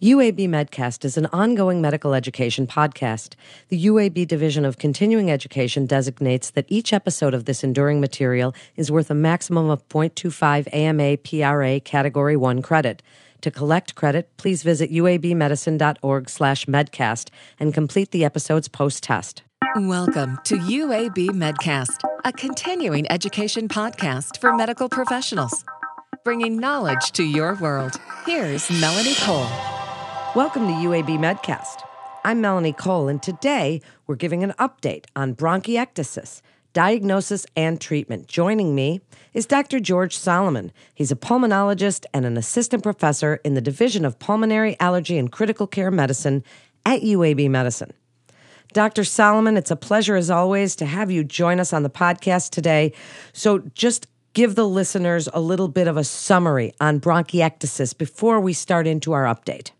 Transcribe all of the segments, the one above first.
UAB Medcast is an ongoing medical education podcast. The UAB Division of Continuing Education designates that each episode of this enduring material is worth a maximum of 0.25 AMA PRA Category 1 credit. To collect credit, please visit uabmedicine.org slash medcast and complete the episode's post-test. Welcome to UAB Medcast, a continuing education podcast for medical professionals. Bringing knowledge to your world. Here's Melanie Cole. Welcome to UAB Medcast. I'm Melanie Cole, and today we're giving an update on bronchiectasis, diagnosis, and treatment. Joining me is Dr. George Solomon. He's a pulmonologist and an assistant professor in the Division of Pulmonary Allergy and Critical Care Medicine at UAB Medicine. Dr. Solomon, it's a pleasure as always to have you join us on the podcast today. So, just give the listeners a little bit of a summary on bronchiectasis before we start into our update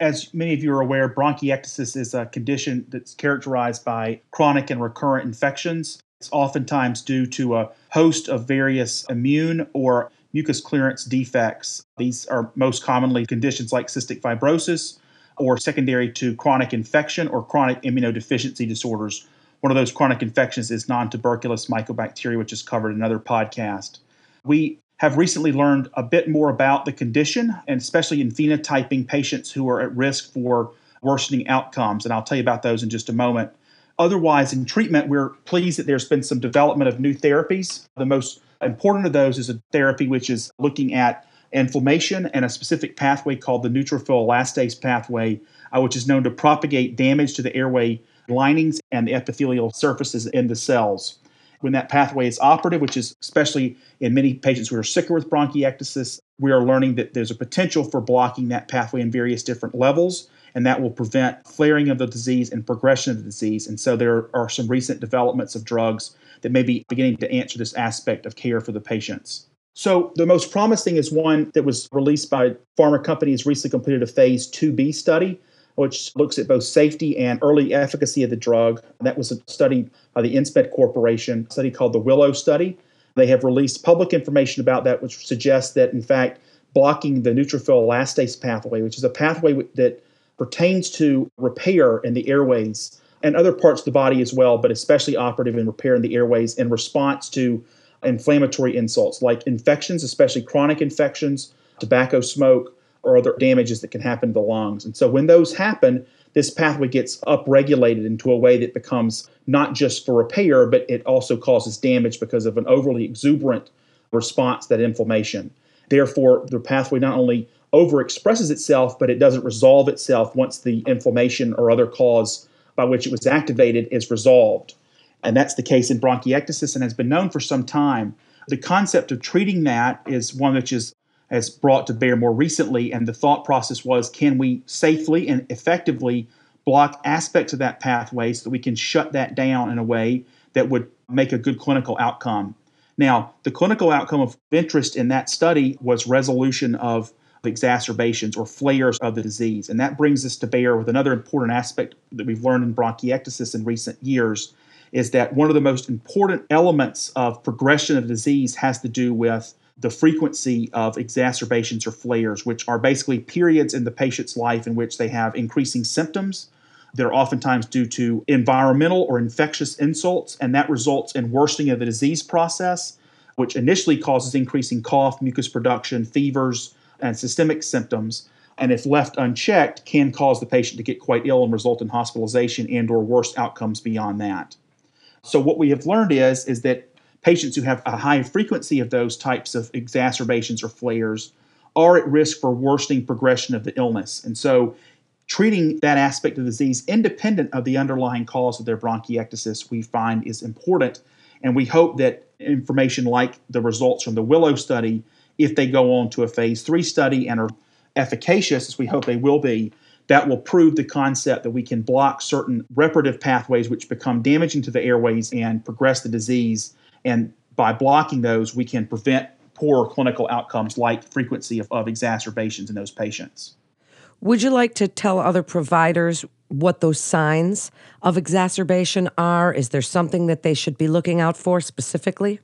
as many of you are aware, bronchiectasis is a condition that's characterized by chronic and recurrent infections. It's oftentimes due to a host of various immune or mucus clearance defects. These are most commonly conditions like cystic fibrosis or secondary to chronic infection or chronic immunodeficiency disorders. One of those chronic infections is non tuberculous mycobacteria, which is covered in another podcast. We have recently learned a bit more about the condition, and especially in phenotyping patients who are at risk for worsening outcomes. And I'll tell you about those in just a moment. Otherwise, in treatment, we're pleased that there's been some development of new therapies. The most important of those is a therapy which is looking at inflammation and a specific pathway called the neutrophil elastase pathway, uh, which is known to propagate damage to the airway linings and the epithelial surfaces in the cells when that pathway is operative, which is especially in many patients who are sicker with bronchiectasis, we are learning that there's a potential for blocking that pathway in various different levels, and that will prevent flaring of the disease and progression of the disease. And so there are some recent developments of drugs that may be beginning to answer this aspect of care for the patients. So the most promising is one that was released by pharma companies recently completed a phase 2B study which looks at both safety and early efficacy of the drug. That was a study by the Insmed Corporation, a study called the Willow Study. They have released public information about that, which suggests that, in fact, blocking the neutrophil elastase pathway, which is a pathway that pertains to repair in the airways and other parts of the body as well, but especially operative in repair in the airways in response to inflammatory insults like infections, especially chronic infections, tobacco smoke, or other damages that can happen to the lungs. And so when those happen, this pathway gets upregulated into a way that becomes not just for repair, but it also causes damage because of an overly exuberant response that inflammation. Therefore, the pathway not only overexpresses itself, but it doesn't resolve itself once the inflammation or other cause by which it was activated is resolved. And that's the case in bronchiectasis and has been known for some time. The concept of treating that is one which is has brought to bear more recently. And the thought process was can we safely and effectively block aspects of that pathway so that we can shut that down in a way that would make a good clinical outcome? Now, the clinical outcome of interest in that study was resolution of exacerbations or flares of the disease. And that brings us to bear with another important aspect that we've learned in bronchiectasis in recent years is that one of the most important elements of progression of disease has to do with the frequency of exacerbations or flares, which are basically periods in the patient's life in which they have increasing symptoms that are oftentimes due to environmental or infectious insults, and that results in worsening of the disease process, which initially causes increasing cough, mucus production, fevers, and systemic symptoms and if left unchecked can cause the patient to get quite ill and result in hospitalization and or worse outcomes beyond that. So what we have learned is is that patients who have a high frequency of those types of exacerbations or flares are at risk for worsening progression of the illness. And so, treating that aspect of the disease independent of the underlying cause of their bronchiectasis, we find is important. And we hope that information like the results from the Willow study, if they go on to a phase three study and are efficacious, as we hope they will be, that will prove the concept that we can block certain reparative pathways which become damaging to the airways and progress the disease and by blocking those, we can prevent poor clinical outcomes like frequency of, of exacerbations in those patients. Would you like to tell other providers what those signs of exacerbation are? Is there something that they should be looking out for specifically?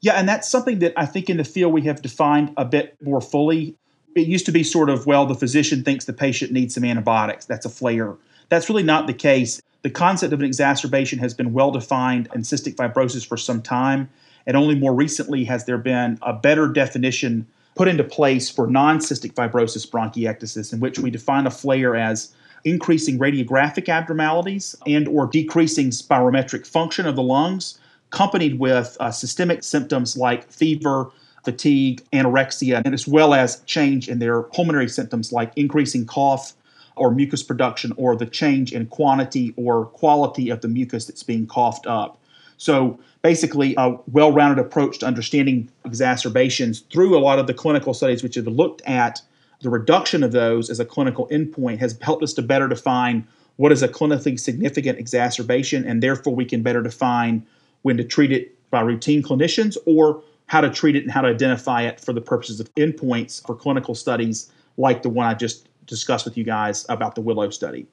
Yeah, and that's something that I think in the field we have defined a bit more fully. it used to be sort of, well, the physician thinks the patient needs some antibiotics. That's a flare. That's really not the case. The concept of an exacerbation has been well defined in cystic fibrosis for some time, and only more recently has there been a better definition put into place for non cystic fibrosis bronchiectasis, in which we define a flare as increasing radiographic abnormalities and or decreasing spirometric function of the lungs accompanied with uh, systemic symptoms like fever fatigue anorexia and as well as change in their pulmonary symptoms like increasing cough or mucus production or the change in quantity or quality of the mucus that's being coughed up. So basically a well-rounded approach to understanding exacerbations through a lot of the clinical studies which have looked at the reduction of those as a clinical endpoint has helped us to better define what is a clinically significant exacerbation, and therefore we can better define when to treat it by routine clinicians or how to treat it and how to identify it for the purposes of endpoints for clinical studies like the one I just discussed with you guys about the Willow study.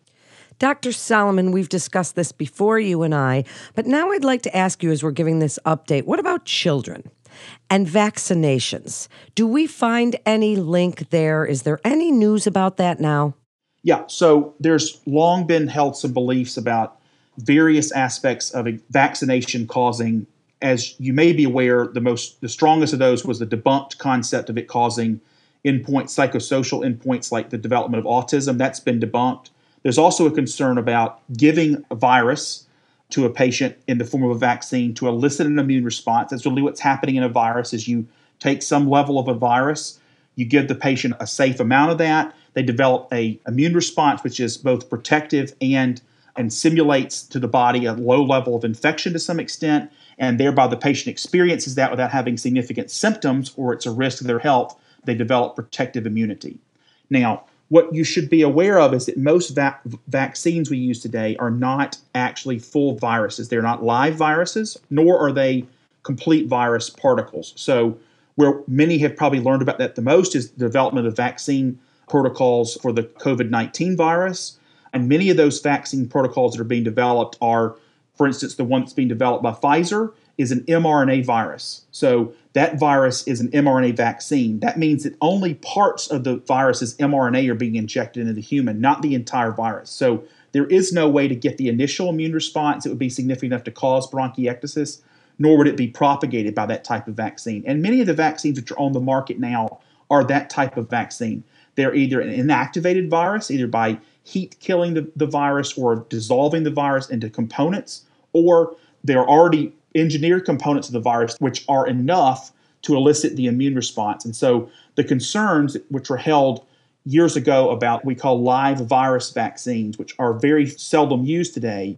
Dr. Solomon, we've discussed this before, you and I, but now I'd like to ask you as we're giving this update what about children? and vaccinations. Do we find any link there? Is there any news about that now? Yeah, so there's long been held some beliefs about various aspects of vaccination causing as you may be aware the most the strongest of those was the debunked concept of it causing endpoint psychosocial endpoints like the development of autism that's been debunked there's also a concern about giving a virus to a patient in the form of a vaccine to elicit an immune response. That's really what's happening in a virus is you take some level of a virus, you give the patient a safe amount of that, they develop a immune response which is both protective and and simulates to the body a low level of infection to some extent, and thereby the patient experiences that without having significant symptoms or it's a risk to their health, they develop protective immunity. Now, what you should be aware of is that most va- vaccines we use today are not actually full viruses. They're not live viruses, nor are they complete virus particles. So, where many have probably learned about that the most is the development of vaccine protocols for the COVID 19 virus. And many of those vaccine protocols that are being developed are, for instance, the one that's being developed by Pfizer is an mRNA virus. So that virus is an mRNA vaccine. That means that only parts of the virus's mRNA are being injected into the human, not the entire virus. So there is no way to get the initial immune response that would be significant enough to cause bronchiectasis, nor would it be propagated by that type of vaccine. And many of the vaccines which are on the market now are that type of vaccine. They're either an inactivated virus, either by heat killing the, the virus or dissolving the virus into components, or they're already engineered components of the virus which are enough to elicit the immune response. And so the concerns which were held years ago about we call live virus vaccines, which are very seldom used today,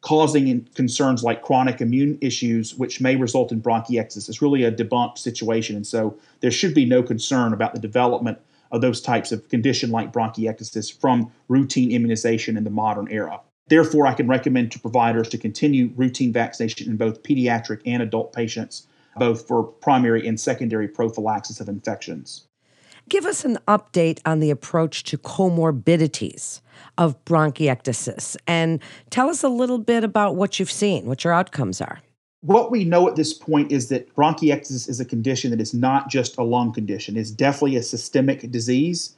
causing concerns like chronic immune issues, which may result in bronchiectasis, is really a debunked situation. And so there should be no concern about the development of those types of condition like bronchiectasis from routine immunization in the modern era. Therefore, I can recommend to providers to continue routine vaccination in both pediatric and adult patients, both for primary and secondary prophylaxis of infections. Give us an update on the approach to comorbidities of bronchiectasis and tell us a little bit about what you've seen, what your outcomes are. What we know at this point is that bronchiectasis is a condition that is not just a lung condition, it's definitely a systemic disease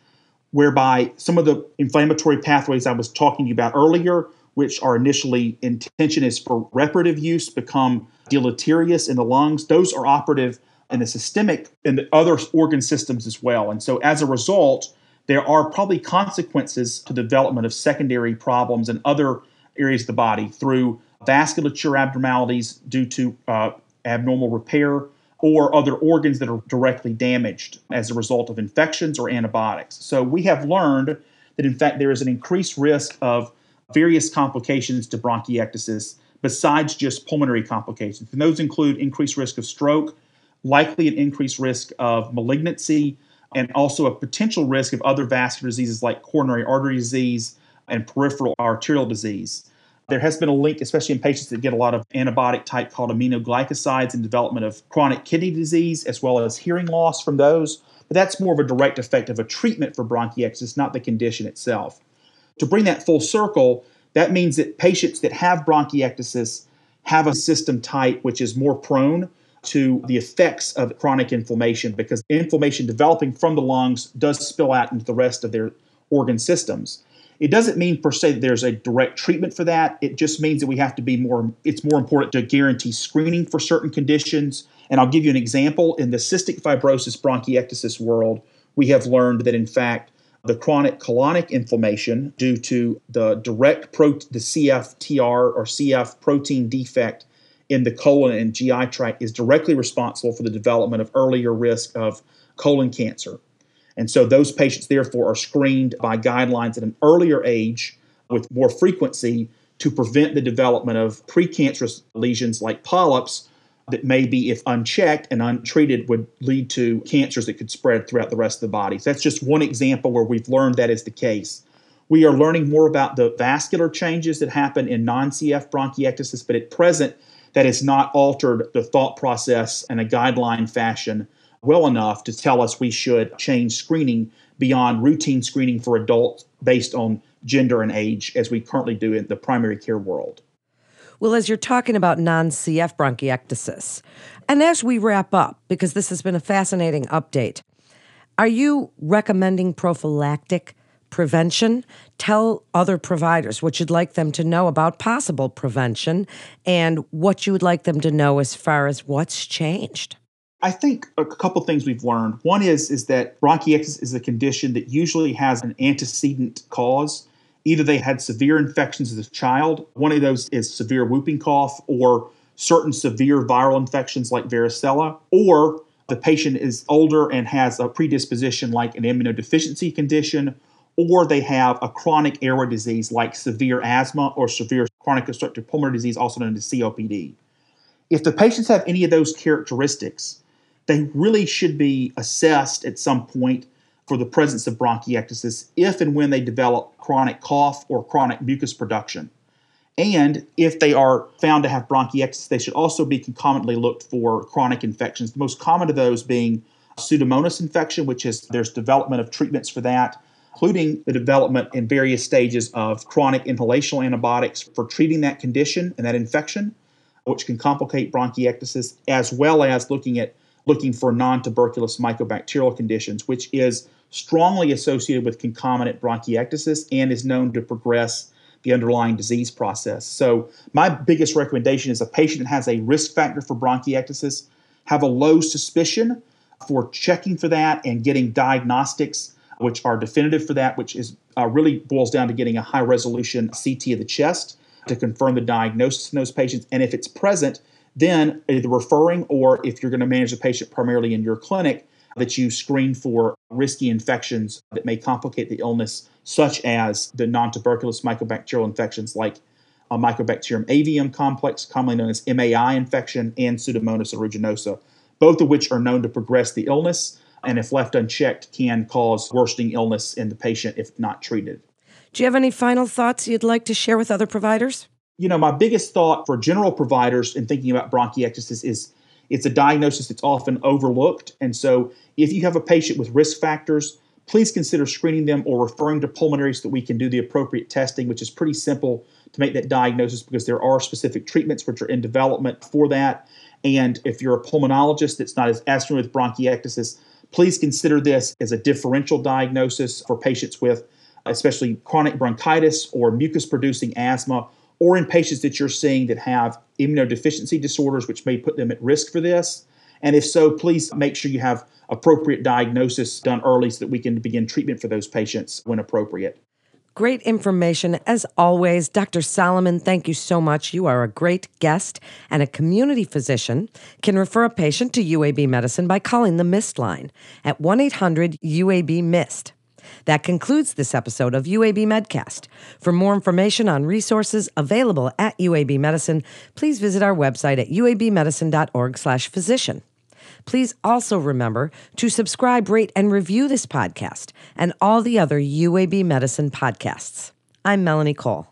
whereby some of the inflammatory pathways I was talking to you about earlier which are initially intention is for reparative use, become deleterious in the lungs. Those are operative in the systemic and the other organ systems as well. And so as a result, there are probably consequences to the development of secondary problems in other areas of the body through vasculature abnormalities due to uh, abnormal repair or other organs that are directly damaged as a result of infections or antibiotics. So we have learned that in fact there is an increased risk of various complications to bronchiectasis besides just pulmonary complications. And those include increased risk of stroke, likely an increased risk of malignancy, and also a potential risk of other vascular diseases like coronary artery disease and peripheral arterial disease. There has been a link, especially in patients that get a lot of antibiotic type called aminoglycosides in development of chronic kidney disease, as well as hearing loss from those. But that's more of a direct effect of a treatment for bronchiectasis, not the condition itself to bring that full circle, that means that patients that have bronchiectasis have a system type which is more prone to the effects of chronic inflammation because inflammation developing from the lungs does spill out into the rest of their organ systems. It doesn't mean per se that there's a direct treatment for that. It just means that we have to be more, it's more important to guarantee screening for certain conditions. And I'll give you an example. In the cystic fibrosis bronchiectasis world, we have learned that in fact, the chronic colonic inflammation due to the direct pro- the CFTR or CF protein defect in the colon and GI tract is directly responsible for the development of earlier risk of colon cancer. And so those patients, therefore, are screened by guidelines at an earlier age with more frequency to prevent the development of precancerous lesions like polyps that maybe, if unchecked and untreated, would lead to cancers that could spread throughout the rest of the body. So that's just one example where we've learned that is the case. We are learning more about the vascular changes that happen in non CF bronchiectasis, but at present, that has not altered the thought process in a guideline fashion well enough to tell us we should change screening beyond routine screening for adults based on gender and age as we currently do in the primary care world. Well, as you're talking about non CF bronchiectasis, and as we wrap up, because this has been a fascinating update, are you recommending prophylactic prevention? Tell other providers what you'd like them to know about possible prevention and what you would like them to know as far as what's changed. I think a couple things we've learned. One is is that bronchiectasis is a condition that usually has an antecedent cause. Either they had severe infections as a child, one of those is severe whooping cough, or certain severe viral infections like varicella, or the patient is older and has a predisposition like an immunodeficiency condition, or they have a chronic airway disease like severe asthma or severe chronic obstructive pulmonary disease, also known as COPD. If the patients have any of those characteristics, they really should be assessed at some point for the presence of bronchiectasis if and when they develop chronic cough or chronic mucus production. And if they are found to have bronchiectasis, they should also be concomitantly looked for chronic infections. The most common of those being Pseudomonas infection, which is there's development of treatments for that, including the development in various stages of chronic inhalational antibiotics for treating that condition and that infection, which can complicate bronchiectasis, as well as looking at looking for non-tuberculous mycobacterial conditions, which is strongly associated with concomitant bronchiectasis and is known to progress the underlying disease process. So, my biggest recommendation is a patient that has a risk factor for bronchiectasis, have a low suspicion for checking for that and getting diagnostics which are definitive for that, which is uh, really boils down to getting a high resolution CT of the chest to confirm the diagnosis in those patients. And if it's present, then either referring or if you're going to manage the patient primarily in your clinic, that you screen for risky infections that may complicate the illness, such as the non tuberculous mycobacterial infections like a Mycobacterium avium complex, commonly known as MAI infection, and Pseudomonas aeruginosa, both of which are known to progress the illness and, if left unchecked, can cause worsening illness in the patient if not treated. Do you have any final thoughts you'd like to share with other providers? You know, my biggest thought for general providers in thinking about bronchiectasis is it's a diagnosis that's often overlooked. And so, if you have a patient with risk factors, please consider screening them or referring to pulmonary so that we can do the appropriate testing, which is pretty simple to make that diagnosis because there are specific treatments which are in development for that. And if you're a pulmonologist that's not as, as familiar with bronchiectasis, please consider this as a differential diagnosis for patients with especially chronic bronchitis or mucus producing asthma or in patients that you're seeing that have immunodeficiency disorders, which may put them at risk for this. And if so, please make sure you have appropriate diagnosis done early so that we can begin treatment for those patients when appropriate. Great information as always. Dr. Solomon, thank you so much. You are a great guest and a community physician can refer a patient to UAB medicine by calling the MIST line at 1 800 UAB MIST. That concludes this episode of UAB Medcast. For more information on resources available at UAB Medicine, please visit our website at uabmedicine.org/physician. Please also remember to subscribe, rate, and review this podcast and all the other UAB Medicine podcasts. I'm Melanie Cole.